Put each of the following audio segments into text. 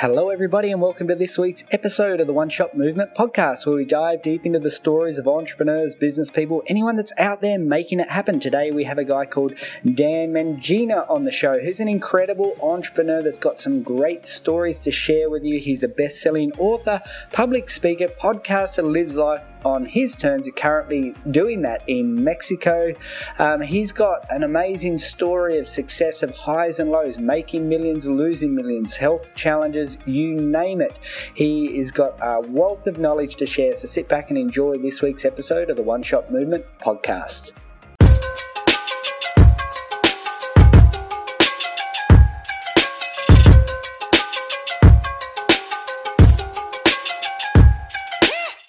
Hello, everybody, and welcome to this week's episode of the One Shot Movement podcast, where we dive deep into the stories of entrepreneurs, business people, anyone that's out there making it happen. Today, we have a guy called Dan Mangena on the show, who's an incredible entrepreneur that's got some great stories to share with you. He's a best selling author, public speaker, podcaster, lives life on his terms. He's currently doing that in Mexico. Um, he's got an amazing story of success, of highs and lows, making millions, losing millions, health challenges you name it. He has got a wealth of knowledge to share, so sit back and enjoy this week's episode of the One Shot Movement podcast.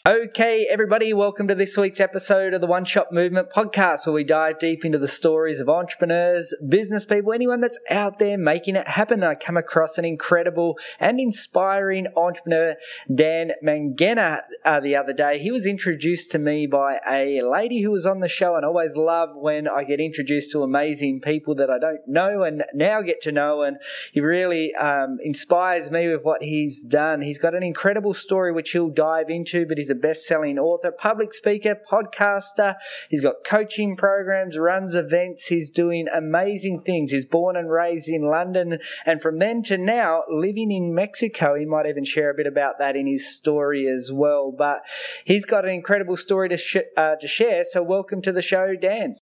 Okay, everybody, welcome to this week's episode of the One Shot Movement podcast, where we dive deep into the stories of entrepreneurs, business people, anyone that's out there making it happen. I come across an incredible and inspiring entrepreneur, Dan Mangena, uh, the other day. He was introduced to me by a lady who was on the show, and I always love when I get introduced to amazing people that I don't know and now get to know. And he really um, inspires me with what he's done. He's got an incredible story which he'll dive into, but he's a best selling author, public speaker, podcaster. He's got coaching programs, runs events. He's doing amazing things. He's born and raised in London. And from then to now, living in Mexico. He might even share a bit about that in his story as well. But he's got an incredible story to, sh- uh, to share. So, welcome to the show, Dan.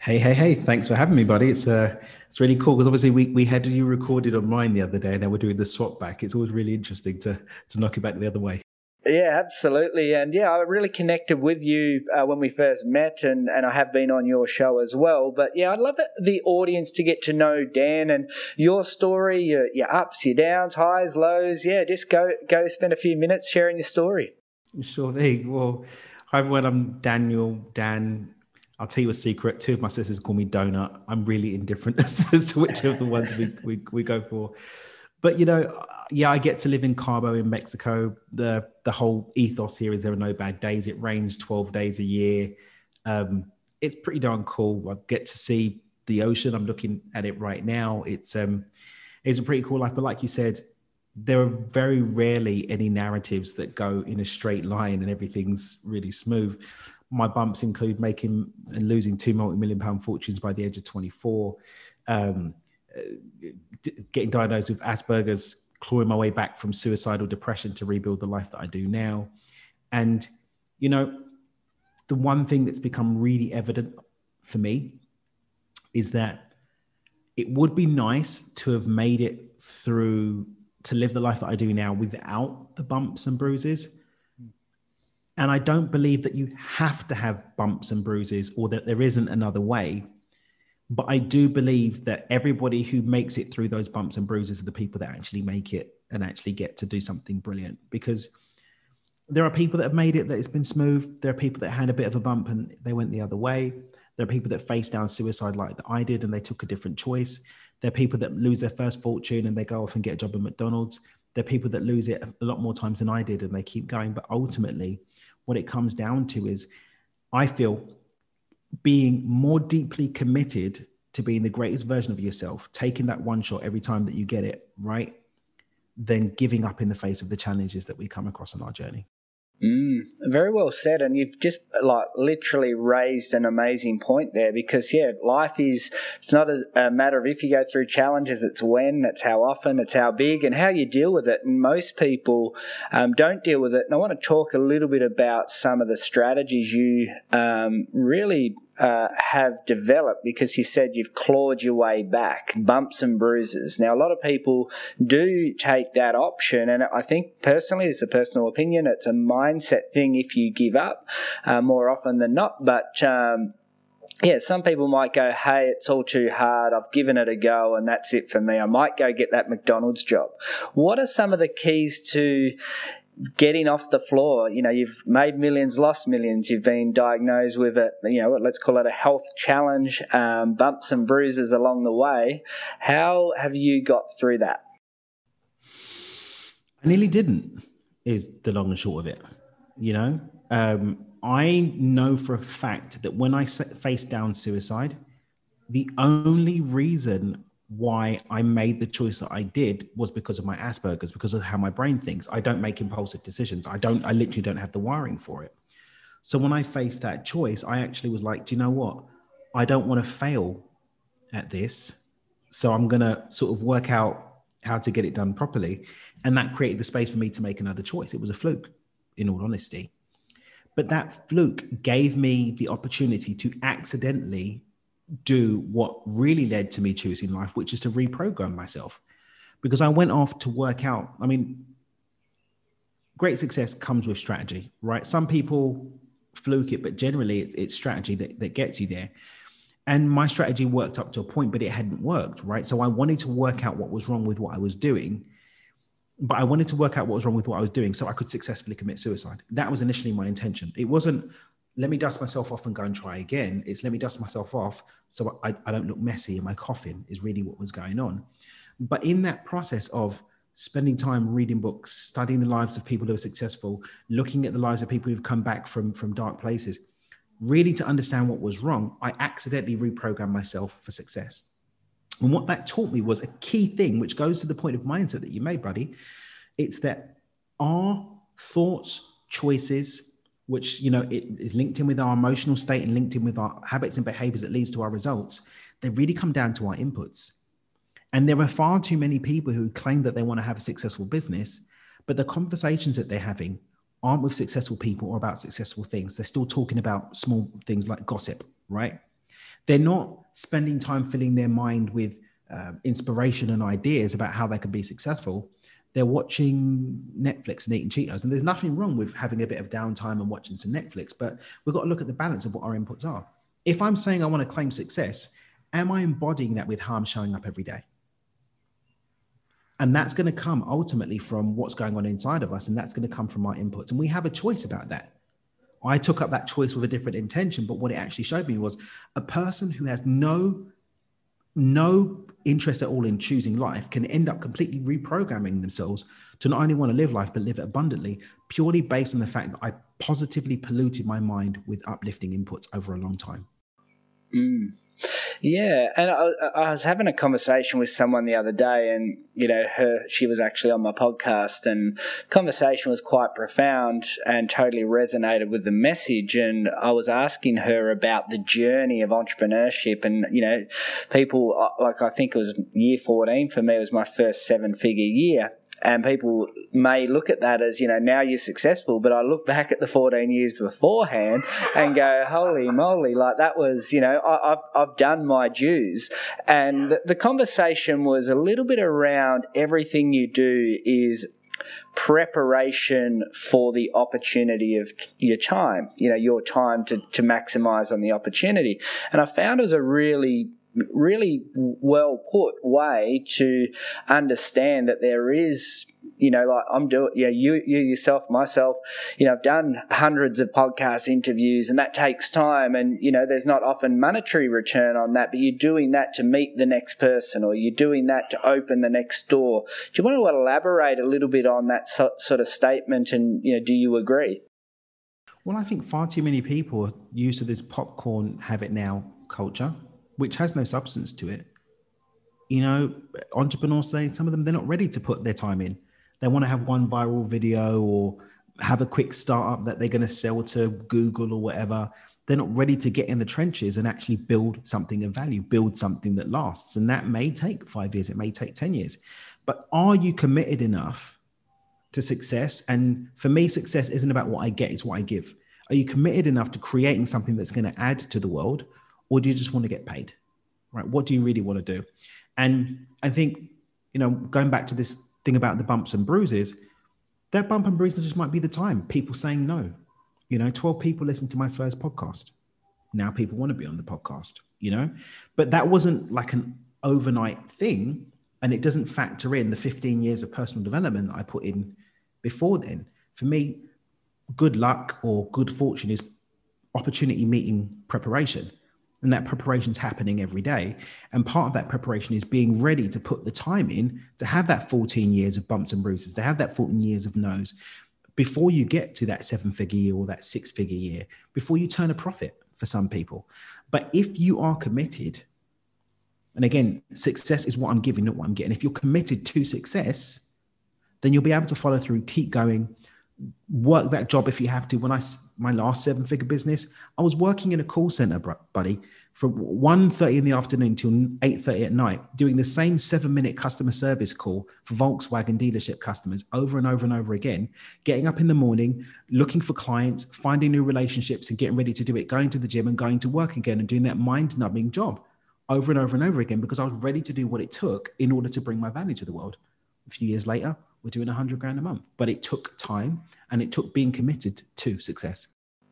Hey, hey, hey! Thanks for having me, buddy. It's uh, it's really cool because obviously we we had you recorded on mine the other day, and now we're doing the swap back. It's always really interesting to to knock it back the other way. Yeah, absolutely. And yeah, I really connected with you uh, when we first met, and, and I have been on your show as well. But yeah, I'd love it, the audience to get to know Dan and your story, your, your ups, your downs, highs, lows. Yeah, just go go spend a few minutes sharing your story. Sure thing. Well, hi everyone. I'm Daniel. Dan. I'll tell you a secret. Two of my sisters call me Donut. I'm really indifferent as to which of the ones we, we, we go for. But you know, yeah, I get to live in Cabo in Mexico. The the whole ethos here is there are no bad days. It rains 12 days a year. Um, it's pretty darn cool. I get to see the ocean. I'm looking at it right now. It's um it's a pretty cool life. But like you said, there are very rarely any narratives that go in a straight line and everything's really smooth. My bumps include making and losing two multi-million pound fortunes by the age of 24, um, uh, getting diagnosed with Asperger's clawing my way back from suicidal depression to rebuild the life that I do now. And, you know, the one thing that's become really evident for me is that it would be nice to have made it through to live the life that I do now without the bumps and bruises. And I don't believe that you have to have bumps and bruises or that there isn't another way. But I do believe that everybody who makes it through those bumps and bruises are the people that actually make it and actually get to do something brilliant. Because there are people that have made it that it's been smooth. There are people that had a bit of a bump and they went the other way. There are people that face down suicide like I did and they took a different choice. There are people that lose their first fortune and they go off and get a job at McDonald's. There are people that lose it a lot more times than I did and they keep going. But ultimately, what it comes down to is I feel being more deeply committed to being the greatest version of yourself, taking that one shot every time that you get it right, than giving up in the face of the challenges that we come across on our journey. Mm, very well said, and you've just like literally raised an amazing point there because yeah, life is it's not a, a, matter of if you go through challenges; it's when, it's how often, it's how big, and how you deal with it. And most people um, don't deal with it. And I want to talk a little bit about some of the strategies you um, really uh, have developed because you said you've clawed your way back, bumps and bruises. Now, a lot of people do take that option, and I think personally, it's a personal opinion, it's a mindset thing if you give up uh, more often than not. But um, yeah, some people might go, hey, it's all too hard. I've given it a go and that's it for me. I might go get that McDonald's job. What are some of the keys to getting off the floor. You know, you've made millions, lost millions. You've been diagnosed with a, you know, let's call it a health challenge, um, bumps and bruises along the way. How have you got through that? I nearly didn't, is the long and short of it. You know, um, I know for a fact that when I faced down suicide, the only reason why I made the choice that I did was because of my Asperger's, because of how my brain thinks. I don't make impulsive decisions. I don't, I literally don't have the wiring for it. So when I faced that choice, I actually was like, do you know what? I don't want to fail at this. So I'm going to sort of work out how to get it done properly. And that created the space for me to make another choice. It was a fluke, in all honesty. But that fluke gave me the opportunity to accidentally do what really led to me choosing life, which is to reprogram myself. Because I went off to work out. I mean, great success comes with strategy, right? Some people fluke it, but generally it's, it's strategy that, that gets you there. And my strategy worked up to a point, but it hadn't worked, right? So I wanted to work out what was wrong with what I was doing. But I wanted to work out what was wrong with what I was doing so I could successfully commit suicide. That was initially my intention. It wasn't, let me dust myself off and go and try again. It's let me dust myself off so I, I don't look messy in my coffin, is really what was going on. But in that process of spending time reading books, studying the lives of people who are successful, looking at the lives of people who've come back from, from dark places, really to understand what was wrong, I accidentally reprogrammed myself for success. And what that taught me was a key thing, which goes to the point of mindset that you made, buddy. It's that our thoughts, choices, which you know it is linked in with our emotional state and linked in with our habits and behaviors that leads to our results, they really come down to our inputs. And there are far too many people who claim that they want to have a successful business, but the conversations that they're having aren't with successful people or about successful things. They're still talking about small things like gossip, right? They're not spending time filling their mind with uh, inspiration and ideas about how they can be successful. They're watching Netflix and eating Cheetos. And there's nothing wrong with having a bit of downtime and watching some Netflix, but we've got to look at the balance of what our inputs are. If I'm saying I want to claim success, am I embodying that with how I'm showing up every day? And that's going to come ultimately from what's going on inside of us. And that's going to come from our inputs. And we have a choice about that. I took up that choice with a different intention, but what it actually showed me was a person who has no no interest at all in choosing life can end up completely reprogramming themselves to not only want to live life but live it abundantly purely based on the fact that I positively polluted my mind with uplifting inputs over a long time. Mm. Yeah, and I, I, was having a conversation with someone the other day, and you know, her she was actually on my podcast, and conversation was quite profound and totally resonated with the message. And I was asking her about the journey of entrepreneurship, and you know, people uh, like I think it was year fourteen for me was my first seven figure year, and people may look at that as you know now you're successful but i look back at the 14 years beforehand and go holy moly like that was you know I, have I've done my dues and the, the conversation was a little bit around everything you do is preparation for the opportunity of your time, you know, your time to, to maximize on the opportunity. And I found it was a really really well put way to understand that there is you know like i'm doing yeah you you yourself myself you know i've done hundreds of podcast interviews and that takes time and you know there's not often monetary return on that but you're doing that to meet the next person or you're doing that to open the next door. Do you want to elaborate a little bit on that so, sort of statement and you know do you agree? Well i think far too many people are used to this popcorn have it now culture which has no substance to it. You know, entrepreneurs say some of them they're not ready to put their time in. They want to have one viral video or have a quick startup that they're going to sell to Google or whatever. They're not ready to get in the trenches and actually build something of value, build something that lasts. And that may take five years, it may take 10 years. But are you committed enough to success? And for me, success isn't about what I get, it's what I give. Are you committed enough to creating something that's going to add to the world? Or do you just want to get paid? Right? What do you really want to do? And I think, you know, going back to this thing about the bumps and bruises, that bump and bruises just might be the time. People saying no. You know, 12 people listened to my first podcast. Now people want to be on the podcast, you know? But that wasn't like an overnight thing. And it doesn't factor in the 15 years of personal development that I put in before then. For me, good luck or good fortune is opportunity meeting preparation and that preparation is happening every day and part of that preparation is being ready to put the time in to have that 14 years of bumps and bruises to have that 14 years of no's before you get to that seven figure year or that six figure year before you turn a profit for some people but if you are committed And again, success is what I'm giving, not what I'm getting. If you're committed to success, then you'll be able to follow through, keep going, work that job if you have to. When I my last seven figure business, I was working in a call center, buddy, from 1.30 in the afternoon till 8.30 at night, doing the same seven minute customer service call for Volkswagen dealership customers over and over and over again, getting up in the morning, looking for clients, finding new relationships and getting ready to do it, going to the gym and going to work again and doing that mind numbing job over and over and over again because I was ready to do what it took in order to bring my value to the world. A few years later, we're doing 100 grand a month, but it took time and it took being committed to success.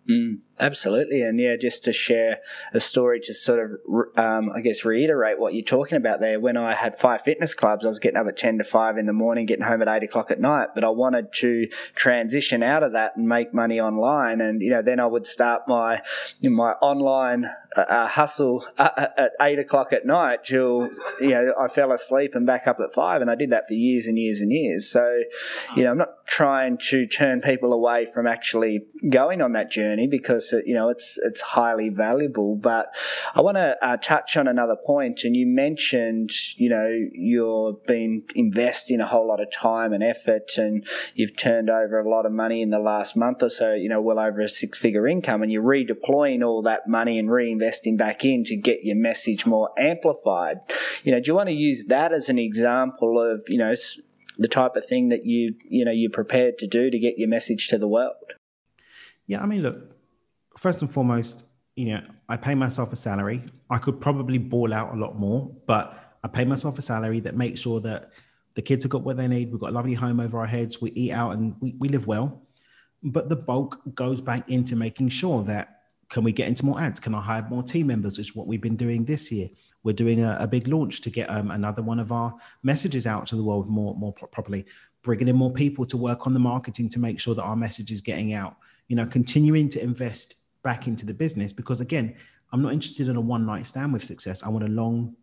Mm, absolutely. And yeah, just to share a story to sort of, um, I guess, reiterate what you're talking about there. When I had five fitness clubs, I was getting up at 10 to 5 in the morning, getting home at 8 o'clock at night. But I wanted to transition out of that and make money online. And, you know, then I would start my, my online uh, uh hustle uh, uh, at 8 o'clock at night till, you know, I fell asleep and back up at 5. And I did that for years and years and years. So, you know, I'm not trying to turn people away from actually going on that journey journey because you know it's it's highly valuable. But I want to uh, touch on another point, and you mentioned you know you've been investing a whole lot of time and effort, and you've turned over a lot of money in the last month or so. You know, well over a six figure income, and you're redeploying all that money and reinvesting back in to get your message more amplified. You know, do you want to use that as an example of you know? the type of thing that you you know you're prepared to do to get your message to the world yeah i mean look first and foremost, you know, I pay myself a salary. I could probably ball out a lot more, but I pay myself a salary that makes sure that the kids have got what they need. We've got a lovely home over our heads. We eat out and we, we live well. But the bulk goes back into making sure that can we get into more ads? Can I hire more team members? Which is what we've been doing this year. We're doing a, a big launch to get um, another one of our messages out to the world more more properly. Bringing in more people to work on the marketing to make sure that our message is getting out. You know, continuing to invest back into the business because again i'm not interested in a one night stand with success. I want a long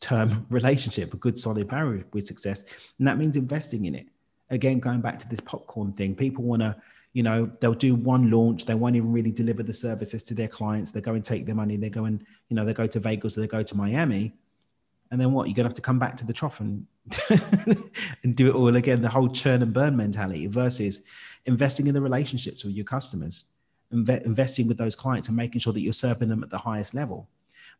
term relationship a good solid barrier with success. And that means investing in it. Again going back to this popcorn thing people want to you know they'll do one launch. They won't even really deliver the services to their clients. They go and take their money. They go and you know they go to vegas they go to miami. And then what? You're going to have to come back to the trough and and do it all again. The whole churn and burn mentality versus investing in the relationships with your customers inve- investing with those clients and making sure that you're serving them at the highest level.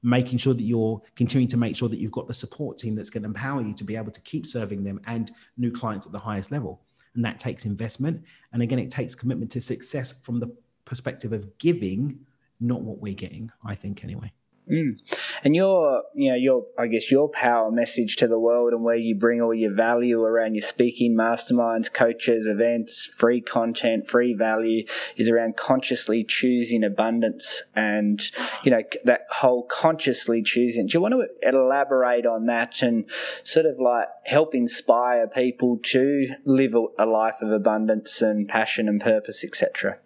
Making sure that you're continuing to make sure that you've got the support team that's going to empower you to be able to keep serving them and new clients at the highest level. And that takes investment. And again it takes commitment to success from the perspective of giving not what we're getting i think anyway Mm. And your, you know, your, I guess your power message to the world and where you bring all your value around your speaking masterminds, coaches, events, free content, free value is around consciously choosing abundance and, you know, that whole consciously choosing. Do you want to elaborate on that and sort of like help inspire people to live a life of abundance and passion and purpose, etc.?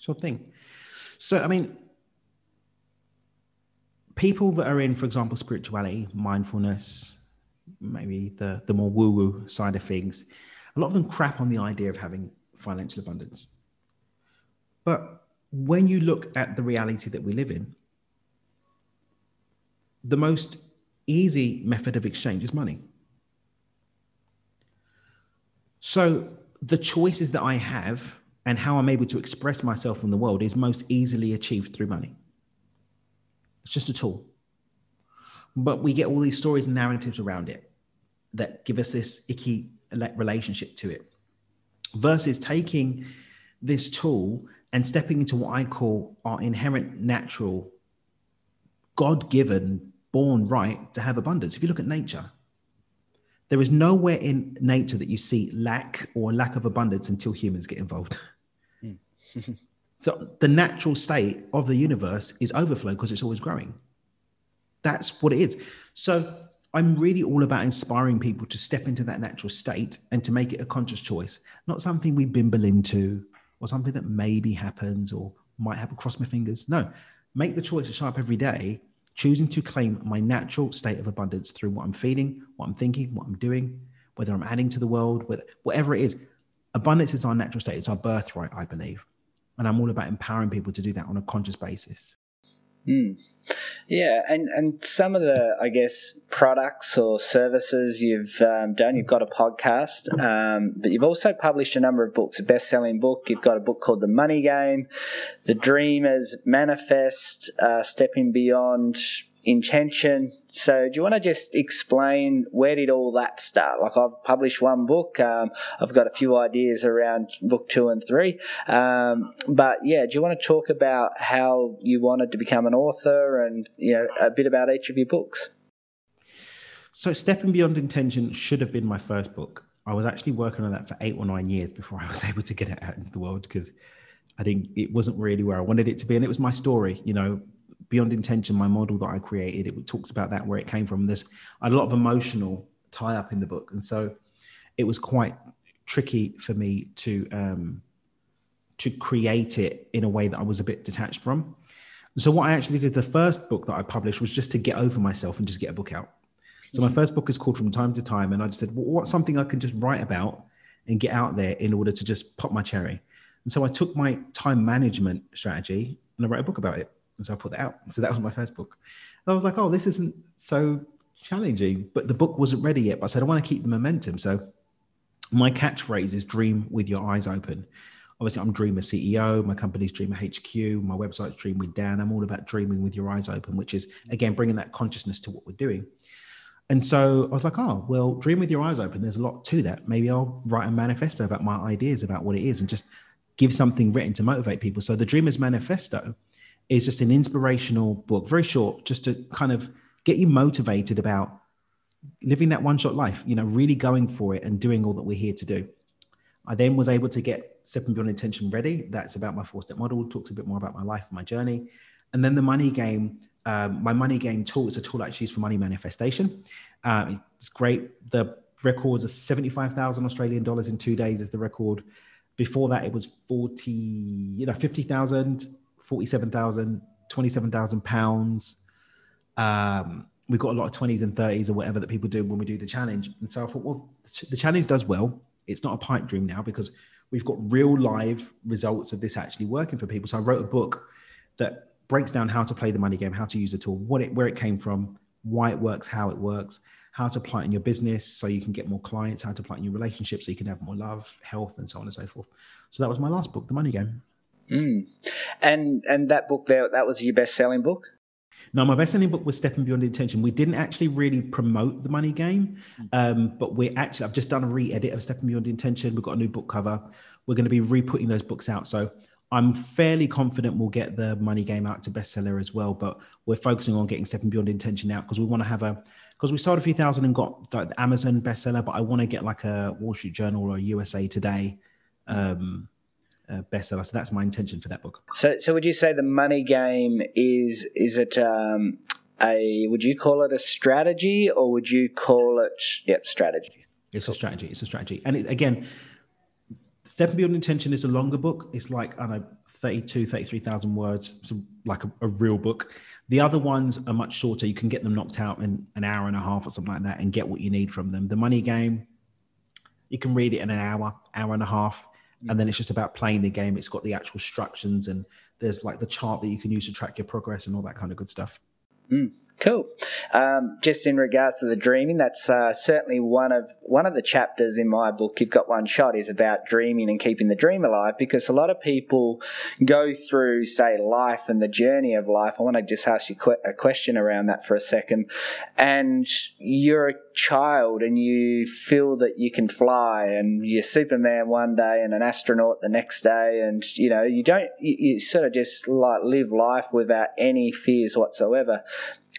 Sure thing. So, I mean, people that are in, for example, spirituality, mindfulness, maybe the, the more woo woo side of things, a lot of them crap on the idea of having financial abundance. But when you look at the reality that we live in, the most easy method of exchange is money. So the choices that I have and how I'm able to express myself in the world is most easily achieved through money. It's just a tool. But we get all these stories and narratives around it that give us this icky relationship to it versus taking this tool and stepping into what I call our inherent natural, God given, born right to have abundance. If you look at nature, there is nowhere in nature that you see lack or lack of abundance until humans get involved. Hmm. So the natural state of the universe is overflow because it's always growing. That's what it is. So I'm really all about inspiring people to step into that natural state and to make it a conscious choice, not something we bimble into or something that maybe happens or might happen. Cross my fingers. No, make the choice to show up every day, choosing to claim my natural state of abundance through what I'm feeling, what I'm thinking, what I'm doing, whether I'm adding to the world, whatever it is. Abundance is our natural state. It's our birthright, I believe. And I'm all about empowering people to do that on a conscious basis. Mm. Yeah, and, and some of the, I guess, products or services you've um, done, you've got a podcast, um, but you've also published a number of books, a best selling book. You've got a book called The Money Game, The Dreamers Manifest, uh, Stepping Beyond intention. So, do you want to just explain where did all that start? Like, I've published one book. Um, I've got a few ideas around book two and three. Um, but yeah, do you want to talk about how you wanted to become an author and you know a bit about each of your books? So, Stepping Beyond Intention should have been my first book. I was actually working on that for eight or nine years before I was able to get it out into the world because I think it wasn't really where I wanted it to be, and it was my story. You know, beyond intention my model that i created it talks about that where it came from. There's a lot of emotional tie up in the book and so it was quite tricky for me to um to create it in a way that i was a bit detached from. So what i actually did the first book that i published was just to get over myself and just get a book out. So my first book is called from time to time and i just said well, what's something i can just write about and get out there in order to just pop my cherry? And so i took my time management strategy and i wrote a book about it and so I put that out. So that was my first book. And I was like, oh, this isn't so challenging, but the book wasn't ready yet. But I said, I want to keep the momentum. So my catchphrase is dream with your eyes open. Obviously, I'm Dreamer CEO. My company's Dreamer HQ. My website's Dream with Dan. I'm all about dreaming with your eyes open, which is, again, bringing that consciousness to what we're doing. And so I was like, oh, well, dream with your eyes open. There's a lot to that. Maybe I'll write a manifesto about my ideas about what it is and just give something written to motivate people. So the Dreamer's Manifesto is just an inspirational book, very short, just to kind of get you motivated about living that one shot life, you know, really going for it and doing all that we're here to do. I then was able to get Stepping Beyond Intention ready. That's about my four step model, talks a bit more about my life and my journey. And then the money game, um, my money game tool is a tool I actually use for money manifestation. Um, it's great. The records are 75,000 Australian dollars in two days is the record. Before that, it was 40, you know, 50,000 47,000, 27,000 pounds. Um, we've got a lot of 20s and 30s or whatever that people do when we do the challenge. And so I thought, well, the challenge does well. It's not a pipe dream now because we've got real live results of this actually working for people. So I wrote a book that breaks down how to play the money game, how to use the tool, what it, where it came from, why it works, how it works, how to apply it in your business so you can get more clients, how to apply it in your relationship so you can have more love, health, and so on and so forth. So that was my last book, The Money Game. Mm. And and that book there, that was your best selling book. No, my best selling book was Stepping Beyond Intention. We didn't actually really promote the money game, um, but we're actually, I've just done a re edit of Stepping Beyond Intention. We've got a new book cover. We're going to be re putting those books out. So I'm fairly confident we'll get the money game out to bestseller as well. But we're focusing on getting Stepping Beyond Intention out because we want to have a, because we sold a few thousand and got the Amazon bestseller, but I want to get like a Wall Street Journal or USA Today. Um, uh, bestseller. So that's my intention for that book. So, so would you say the money game is is it um, a would you call it a strategy or would you call it yep strategy? It's a strategy. It's a strategy, and it, again, Stepping Beyond Intention is a longer book. It's like I don't know 32, 33,000 words. It's like a, a real book. The other ones are much shorter. You can get them knocked out in an hour and a half or something like that and get what you need from them. The money game, you can read it in an hour, hour and a half and then it's just about playing the game. It's got the actual instructions and there's like the chart that you can use to track your progress and all that kind of good stuff. Mm. Cool. Um, just in regards to the dreaming, that's uh, certainly one of one of the chapters in my book. You've got one shot is about dreaming and keeping the dream alive because a lot of people go through, say, life and the journey of life. I want to just ask you a question around that for a second. And you're a child and you feel that you can fly and you're Superman one day and an astronaut the next day, and you know you don't you, you sort of just like live life without any fears whatsoever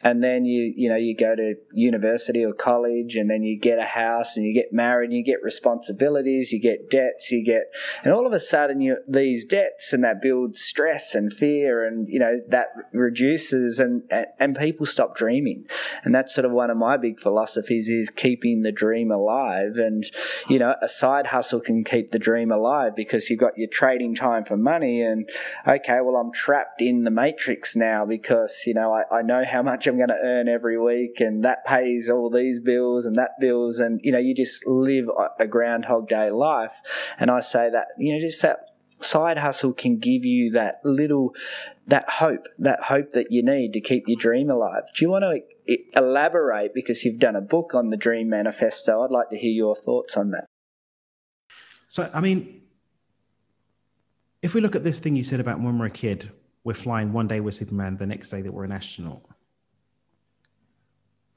and then you you know you go to university or college and then you get a house and you get married and you get responsibilities you get debts you get and all of a sudden you these debts and that builds stress and fear and you know that reduces and and people stop dreaming. And that's sort of one of my big philosophies is keeping the dream alive. And you know a side hustle can keep the dream alive because you've got your trading time for money and okay well I'm trapped in the matrix now because you know I, I know how much I'm going to earn every week, and that pays all these bills and that bills, and you know, you just live a Groundhog Day life. And I say that you know, just that side hustle can give you that little that hope, that hope that you need to keep your dream alive. Do you want to elaborate because you've done a book on the Dream Manifesto? I'd like to hear your thoughts on that. So, I mean, if we look at this thing you said about when we're a kid, we're flying one day we're Superman, the next day that we're an astronaut.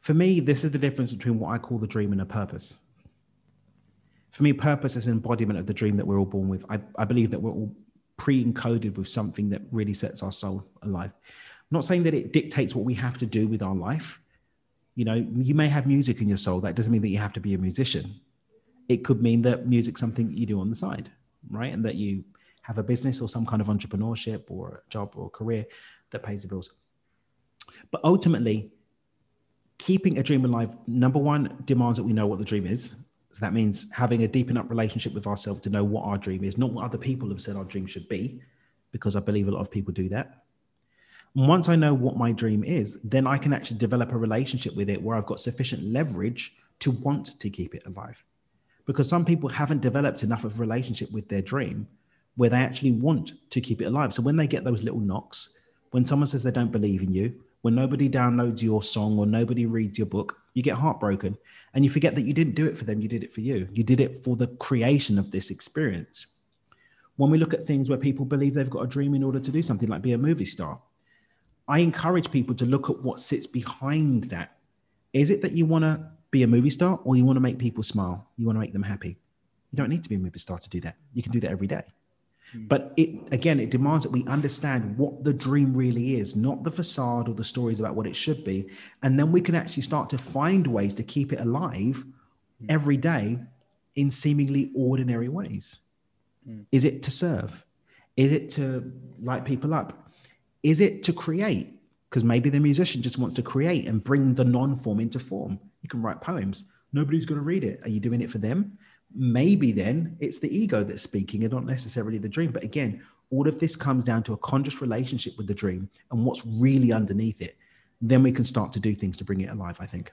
For me, this is the difference between what I call the dream and a purpose. For me, purpose is an embodiment of the dream that we're all born with. I, I believe that we're all pre-encoded with something that really sets our soul alive. I'm not saying that it dictates what we have to do with our life. You know, you may have music in your soul. That doesn't mean that you have to be a musician. It could mean that music's something you do on the side, right? And that you have a business or some kind of entrepreneurship or a job or career that pays the bills. But ultimately, keeping a dream alive, number one, demands that we know what the dream is. So that means having a deep enough relationship with ourselves to know what our dream is, not what other people have said our dream should be, because I believe a lot of people do that. And once I know what my dream is, then I can actually develop a relationship with it where I've got sufficient leverage to want to keep it alive. Because some people haven't developed enough of a relationship with their dream where they actually want to keep it alive. So when they get those little knocks, when someone says they don't believe in you, when nobody downloads your song or nobody reads your book, you get heartbroken and you forget that you didn't do it for them, you did it for you. You did it for the creation of this experience. When we look at things where people believe they've got a dream in order to do something like be a movie star, I encourage people to look at what sits behind that. Is it that you want to be a movie star or you want to make people smile? You want to make them happy? You don't need to be a movie star to do that. You can do that every day. Hmm. But it again, it demands that we understand what the dream really is, not the facade or the stories about what it should be. And then we can actually start to find ways to keep it alive hmm. every day in seemingly ordinary ways. Mm. Is it to serve? Is it to light people up? Is it to create? Because maybe the musician just wants to create and bring the non form into form. You can write poems. Nobody's going to read it. Are you doing it for them? Maybe then it's the ego that's speaking and not necessarily the dream. But again, all of this comes down to a conscious relationship with the dream and what's really underneath it. Then we can start to do things to bring it alive, I think.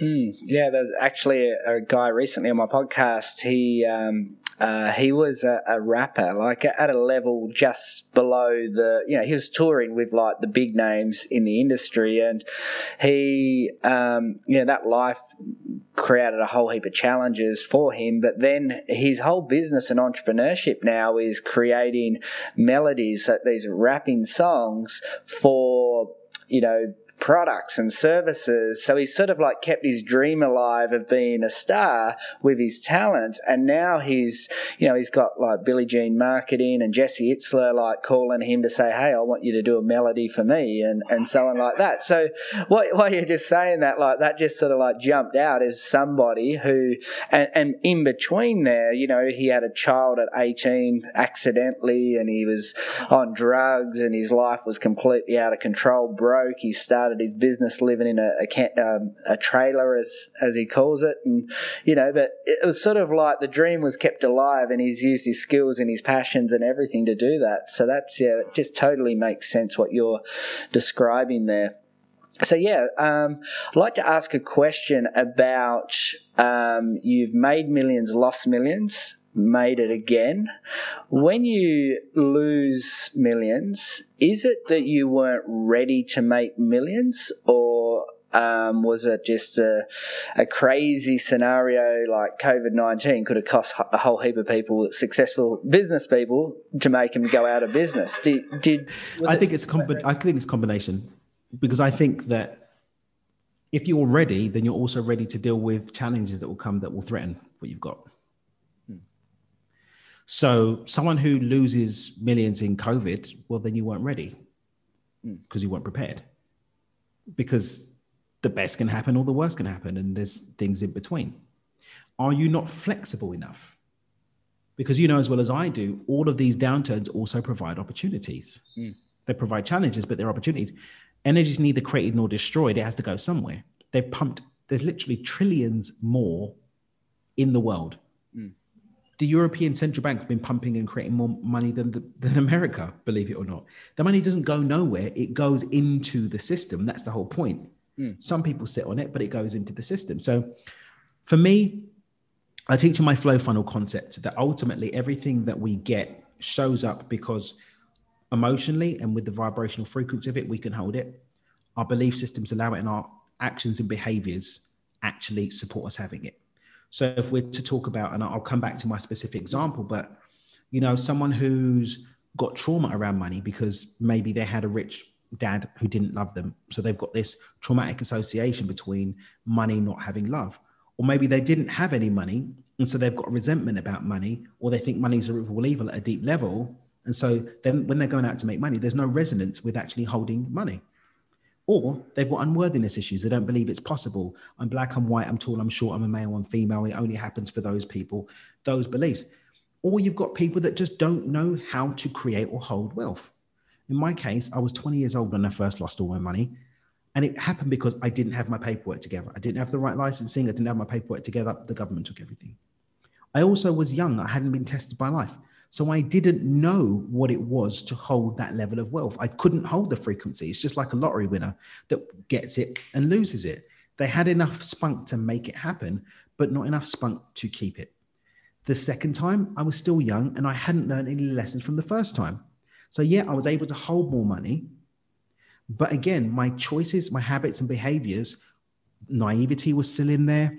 Mm, yeah, there's actually a, a, guy recently on my podcast. He um, uh, he was a, a, rapper, like at a level just below the. You know, he was touring with like the big names in the industry, and he, um, you know, that life created a whole heap of challenges for him. But then his whole business and entrepreneurship now is creating melodies, these rapping songs for you know products and services. So he's sort of like kept his dream alive of being a star with his talent. And now he's, you know, he's got like Billy Gene Marketing and Jesse Itzler like calling him to say, Hey, I want you to do a melody for me and, and so on like that. So what, what you're just saying that like that just sort of like jumped out as somebody who, and, and in between there, you know, he had a child at 18 accidentally and he was on drugs and his life was completely out of control, broke. He started started his business living in a a, um, a trailer, as as he calls it, and you know, but it was sort of like the dream was kept alive, and he's used his skills and his passions and everything to do that. So that's yeah, it just totally makes sense what you're describing there. So yeah, um, I'd like to ask a question about um, you've made millions, lost millions made it again. When you lose millions, is it that you weren't ready to make millions or um, was it just a, a crazy scenario like COVID 19 could have cost a whole heap of people, successful business people, to make them go out of business? Did, did I think it, it's combi- I think it's combination because I think that if you're ready, then you're also ready to deal with challenges that will come that will threaten what you've got. So someone who loses millions in COVID, well, then you weren't ready because hmm. you weren't prepared. Because the best can happen or the worst can happen, and there's things in between. Are you not flexible enough? Because you know as well as I do, all of these downturns also provide opportunities. Mm. They provide challenges, but they're opportunities. Energy is neither created nor destroyed, it has to go somewhere. They've pumped, there's literally trillions more in the world the European central bank's been pumping and creating more money than, the, than America, believe it or not. The money doesn't go nowhere, it goes into the system. That's the whole point. Mm. Some people sit on it, but it goes into the system. So for me, I teach in my flow funnel concept that ultimately everything that we get shows up because emotionally and with the vibrational frequency of it, we can hold it. Our belief systems allow it, and our actions and behaviors actually support us having it. So if we're to talk about, and I'll come back to my specific example, but you know, someone who's got trauma around money because maybe they had a rich dad who didn't love them. So they've got this traumatic association between money not having love. Or maybe they didn't have any money. And so they've got resentment about money, or they think money's a rival evil at a deep level. And so then when they're going out to make money, there's no resonance with actually holding money. Or they've got unworthiness issues. They don't believe it's possible. I'm black, I'm white, I'm tall, I'm short, I'm a male, I'm female. It only happens for those people, those beliefs. Or you've got people that just don't know how to create or hold wealth. In my case, I was 20 years old when I first lost all my money. And it happened because I didn't have my paperwork together. I didn't have the right licensing. I didn't have my paperwork together. The government took everything. I also was young. I hadn't been tested by life. So I didn't know what it was to hold that level of wealth. I couldn't hold the frequency. It's just like a lottery winner that gets it and loses it. They had enough spunk to make it happen, but not enough spunk to keep it. The second time, I was still young and I hadn't learned any lessons from the first time. So, yeah, I was able to hold more money. But again, my choices, my habits, and behaviors, naivety was still in there.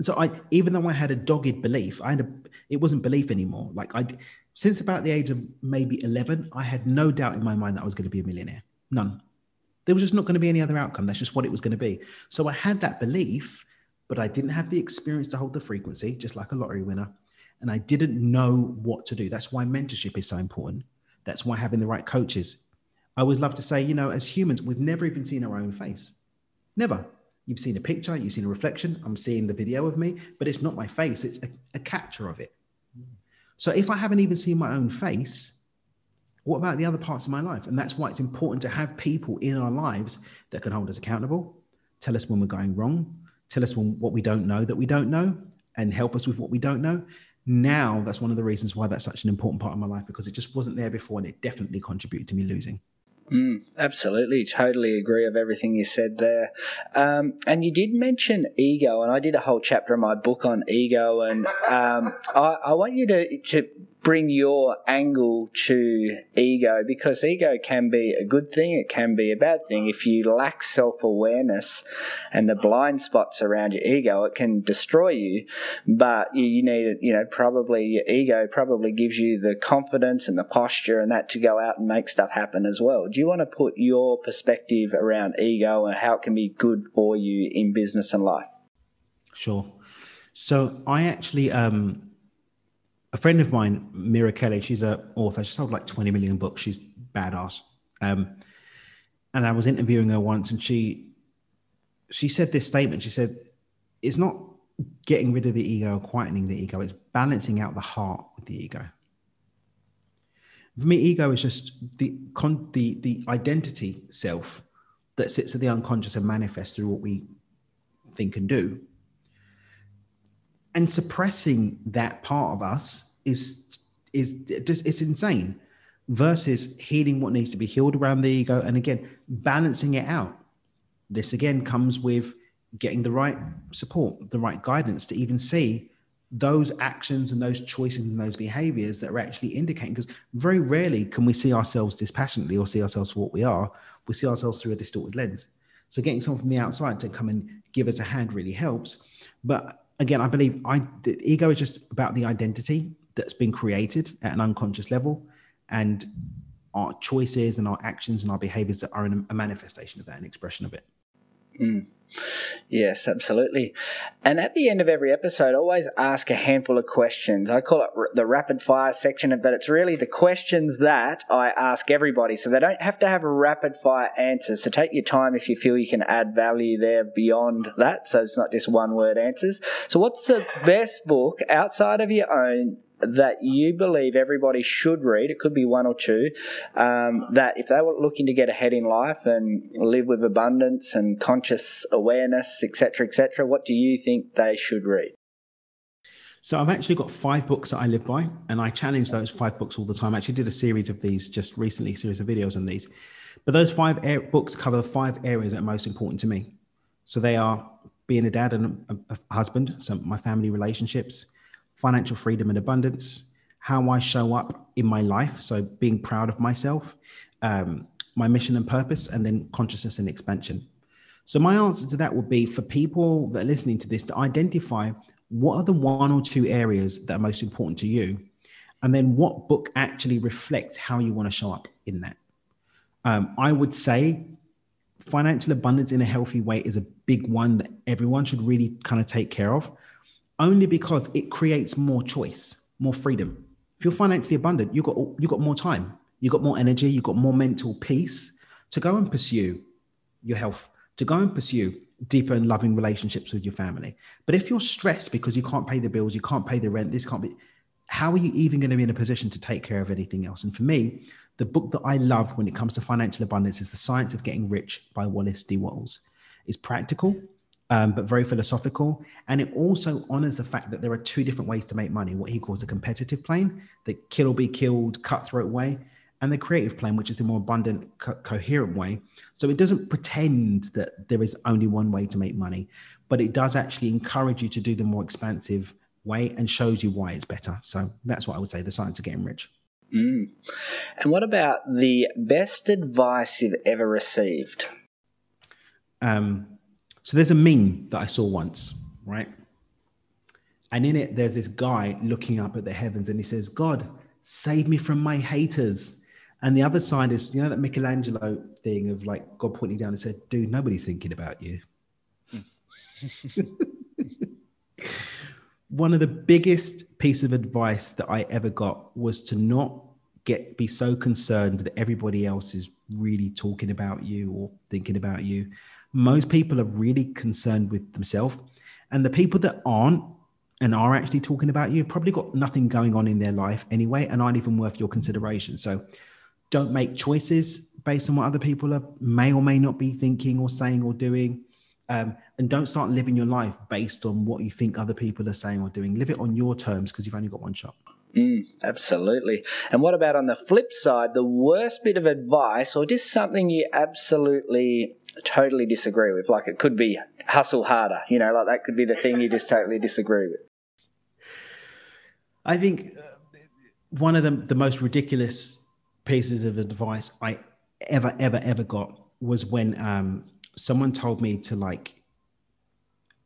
So I, even though I had a dogged belief, I had a, it wasn't belief anymore. Like I, since about the age of maybe 11, I had no doubt in my mind that I was going to be a millionaire. None. There was just not going to be any other outcome. That's just what it was going to be. So I had that belief, but I didn't have the experience to hold the frequency, just like a lottery winner. And I didn't know what to do. That's why mentorship is so important. That's why having the right coaches. I always love to say, you know, as humans, we've never even seen our own face. Never. You've seen a picture, you've seen a reflection. I'm seeing the video of me, but it's not my face, it's a, a capture of it. So if I haven't even seen my own face, what about the other parts of my life? And that's why it's important to have people in our lives that can hold us accountable, tell us when we're going wrong, tell us when, what we don't know that we don't know, and help us with what we don't know now that's one of the reasons why that's such an important part of my life because it just wasn't there before and it definitely contributed to me losing. Mm, absolutely, totally agree of everything you said there. Um, and you did mention ego, and I did a whole chapter in my book on ego, and um, I, I, want you to, to bring your angle to ego because ego can be a good thing, it can be a bad thing. If you lack self awareness and the blind spots around your ego, it can destroy you. But you, you need, you know, probably your ego probably gives you the confidence and the posture and that to go out and make stuff happen as well. Do you want to put your perspective around ego and how it can be good for you in business and life? Sure. So I actually um, a friend of mine, Mira Kelley, she's an author. She sold like 20 million books. She's badass. Um, and I was interviewing her once, and she she said this statement. She said, "It's not getting rid of the ego or quietening the ego; it's balancing out the heart with the ego." For me, ego is just the con- the the identity self that sits at the unconscious and manifests through what we think and do and suppressing that part of us is is just it's insane versus healing what needs to be healed around the ego. And again balancing it out. This again comes with getting the right support the right guidance to even see those actions and those choices and those behaviors that are actually indicating because very rarely can we see ourselves dispassionately or see ourselves for what we are. We see ourselves through a distorted lens. So getting someone from the outside to come and give us a hand really helps. But again, I believe I the ego is just about the identity that's been created at an unconscious level, and our choices and our actions and our behaviors that are a manifestation of that, an expression of it. Mm. Yes, absolutely. And at the end of every episode, I always ask a handful of questions. I call it the rapid fire section, but it's really the questions that I ask everybody. So they don't have to have a rapid fire answer. So take your time if you feel you can add value there beyond that. So it's not just one word answers. So what's the best book outside of your own that you believe everybody should read, it could be one or two, um, that if they were looking to get ahead in life and live with abundance and conscious awareness, etc., etc., what do you think they should read? So I've actually got five books that I live by, and I challenge those five books all the time. I actually did a series of these just recently, series of videos on these. But those five books cover the five areas that are most important to me. So they are being a dad and a, a husband, so my family relationships, financial freedom and abundance, how I show up in my life. So being proud of myself, um, my mission and purpose, and then consciousness and expansion. So my answer to that would be for people that are listening to this to identify what are the one or two areas that are most important to you, and then what book actually reflects how you want to show up in that. Um, I would say financial abundance in a healthy way is a big one that everyone should really kind of take care of, only because it creates more choice, more freedom. If you're financially abundant, you got you got more time, you got more energy, you got more mental peace to go and pursue your health, to go and pursue deeper and loving relationships with your family. But if you're stressed because you can't pay the bills, you can't pay the rent, this can't be, how are you even going to be in a position to take care of anything else? And for me, the book that I love when it comes to financial abundance is The Science of Getting Rich by Wallace D. Wattles. It's practical, um, but very philosophical. And it also honors the fact that there are two different ways to make money what he calls the competitive plane, the kill or be killed, cutthroat way, and the creative plane, which is the more abundant, co- coherent way. So it doesn't pretend that there is only one way to make money, but it does actually encourage you to do the more expansive way and shows you why it's better. So that's what I would say the science of getting rich. Mm. And what about the best advice you've ever received? Um, so there's a meme that I saw once, right? And in it, there's this guy looking up at the heavens and he says, God, save me from my haters. And the other side is, you know, that Michelangelo thing of like God pointing down and said, dude, nobody's thinking about you. one of the biggest piece of advice that I ever got was to not get be so concerned that everybody else is really talking about you or thinking about you. Most people are really concerned with themselves, and the people that aren't and are actually talking about you probably got nothing going on in their life anyway, and aren't even worth your consideration. So, don't make choices based on what other people are may or may not be thinking or saying or doing. Um, and don't start living your life based on what you think other people are saying or doing. Live it on your terms because you've only got one shot. Mm, absolutely. And what about on the flip side, the worst bit of advice or just something you absolutely totally disagree with? Like it could be hustle harder, you know, like that could be the thing you just totally disagree with. I think uh, one of the, the most ridiculous pieces of advice I ever, ever, ever got was when um, someone told me to like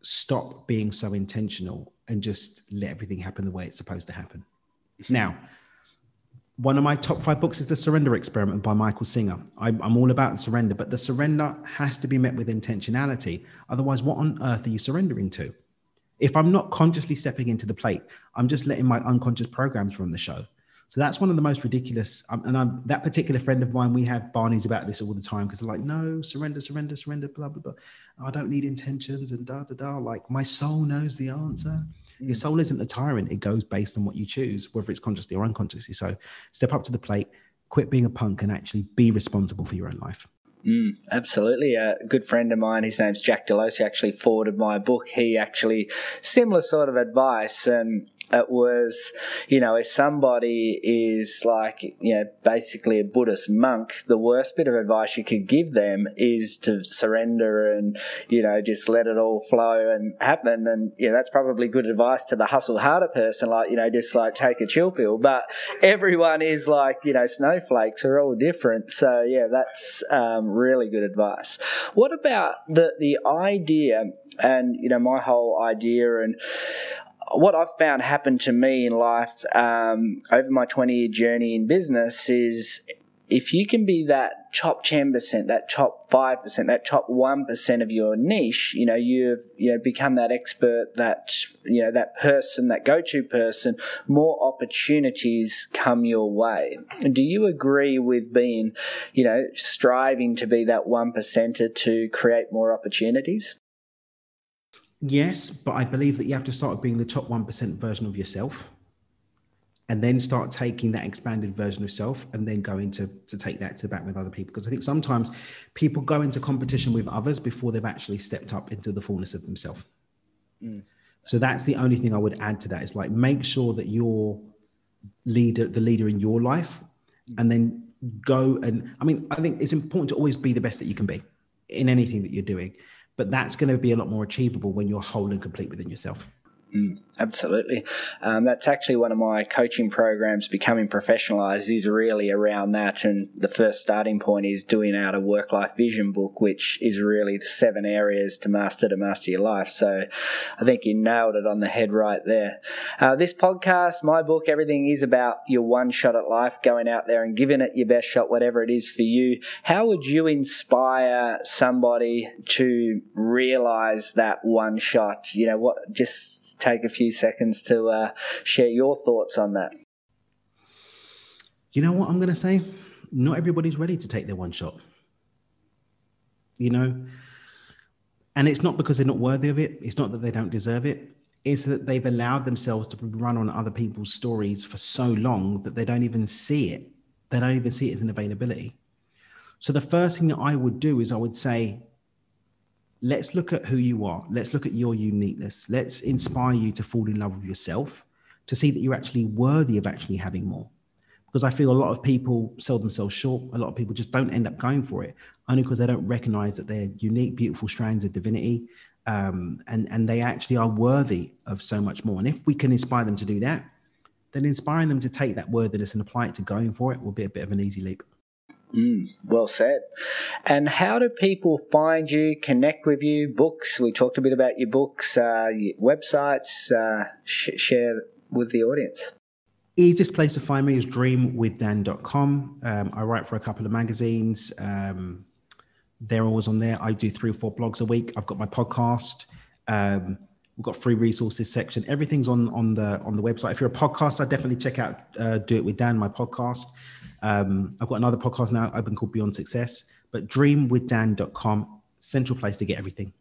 stop being so intentional and just let everything happen the way it's supposed to happen. Now, one of my top five books is The Surrender Experiment by Michael Singer. I'm, I'm, all about surrender, but the surrender has to be met with intentionality. Otherwise, what on earth are you surrendering to? If I'm not consciously stepping into the plate, I'm just letting my unconscious programs run the show. So that's one of the most ridiculous. Um, and I'm, that particular friend of mine, we have Barney's about this all the time because they're like, no, surrender, surrender, surrender, blah, blah, blah. I don't need intentions and da, da, da. Like my soul knows the answer. Your soul isn't a tyrant. It goes based on what you choose, whether it's consciously or unconsciously. So step up to the plate, quit being a punk and actually be responsible for your own life. Mm, absolutely. A good friend of mine, his name's Jack Delosa, he actually forwarded my book. He actually, similar sort of advice. And it was, you know, if somebody is like, you know, basically a Buddhist monk, the worst bit of advice you could give them is to surrender and, you know, just let it all flow and happen. And, you know, that's probably good advice to the hustle harder person, like, you know, just like take a chill pill. But everyone is like, you know, snowflakes are all different. So, yeah, that's um, really good advice. What about the, the idea and, you know, my whole idea and what I've found happen to me in life um, over my 20 year journey in business is if you can be that top 10%, that top 5%, that top 1% of your niche, you know, you've, you know, become that expert, that, you know, that person, that go-to person, more opportunities come your way. Do you agree with being, you know, striving to be that one percenter to create more opportunities? Yes, but I believe that you have to start being the top 1% version of yourself and then start taking that expanded version of self and then going to, to take that to the back with other people. Because I think sometimes people go into competition with others before they've actually stepped up into the fullness of themselves. Mm. So that's the only thing I would add to that is like make sure that you're leader, the leader in your life, and then go and I mean, I think it's important to always be the best that you can be in anything that you're doing but that's going to be a lot more achievable when you're whole and complete within yourself. Mm, absolutely. Um, that's actually one of my coaching programs, Becoming Professionalized, is really around that. And the first starting point is doing out a work life vision book, which is really the seven areas to master to master your life. So I think you nailed it on the head right there. Uh, this podcast, my book, everything is about your one shot at life, going out there and giving it your best shot, whatever it is for you. How would you inspire somebody to realize that one shot? You know, what, just take a few seconds to uh, share your thoughts on that. You know what I'm going to say? Not everybody's ready to take their one shot. You know, and it's not because they're not worthy of it. It's not that they don't deserve it. It's that they've allowed themselves to run on other people's stories for so long that they don't even see it. They don't even see it as an availability. So the first thing that I would do is I would say, let's look at who you are. Let's look at your uniqueness. Let's inspire you to fall in love with yourself, to see that you're actually worthy of actually having more. Because I feel a lot of people sell themselves short. A lot of people just don't end up going for it, only because they don't recognize that they're unique, beautiful strands of divinity. Um, and, and they actually are worthy of so much more. And if we can inspire them to do that, then inspiring them to take that worthiness and apply it to going for it will be a bit of an easy leap. Mm, well said. And how do people find you, connect with you? Books, we talked a bit about your books, uh, your websites, uh, sh- share with the audience. Easiest place to find me is dreamwithdan.com. Um, I write for a couple of magazines. Um, they're always on there. I do three or four blogs a week. I've got my podcast. Um, we've got free resources section. Everything's on on the on the website. If you're a podcaster, definitely check out uh, Do It with Dan, my podcast. Um, I've got another podcast now I've been called Beyond Success, but dreamwithdan.com, central place to get everything.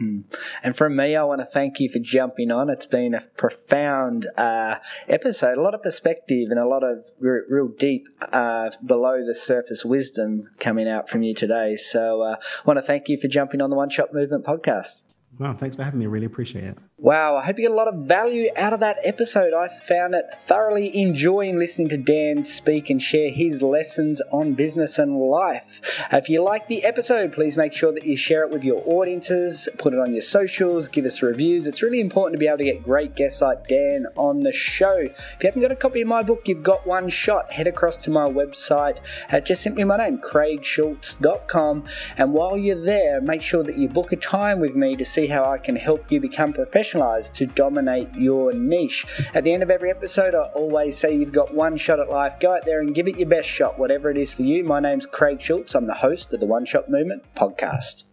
Mm. And from me, I want to thank you for jumping on. It's been a profound uh, episode, a lot of perspective and a lot of real, real deep, uh, below the surface wisdom coming out from you today. So uh, I want to thank you for jumping on the One Shot Movement podcast. Wow, thanks for having me. Really appreciate it. Wow, I hope you get a lot of value out of that episode. I found it thoroughly enjoying listening to Dan speak and share his lessons on business and life. If you like the episode, please make sure that you share it with your audiences, put it on your socials, give us reviews. It's really important to be able to get great guests like Dan on the show. If you haven't got a copy of my book, you've got one shot. Head across to my website at just simply my name, craigschulze.com. And while you're there, make sure that you book a time with me to see how I can help you become professional to dominate your niche. At the end of every episode, I always say you've got one shot at life. Go out there and give it your best shot, whatever it is for you. My name's Craig Schulze. I'm the host of the One Shot Movement podcast.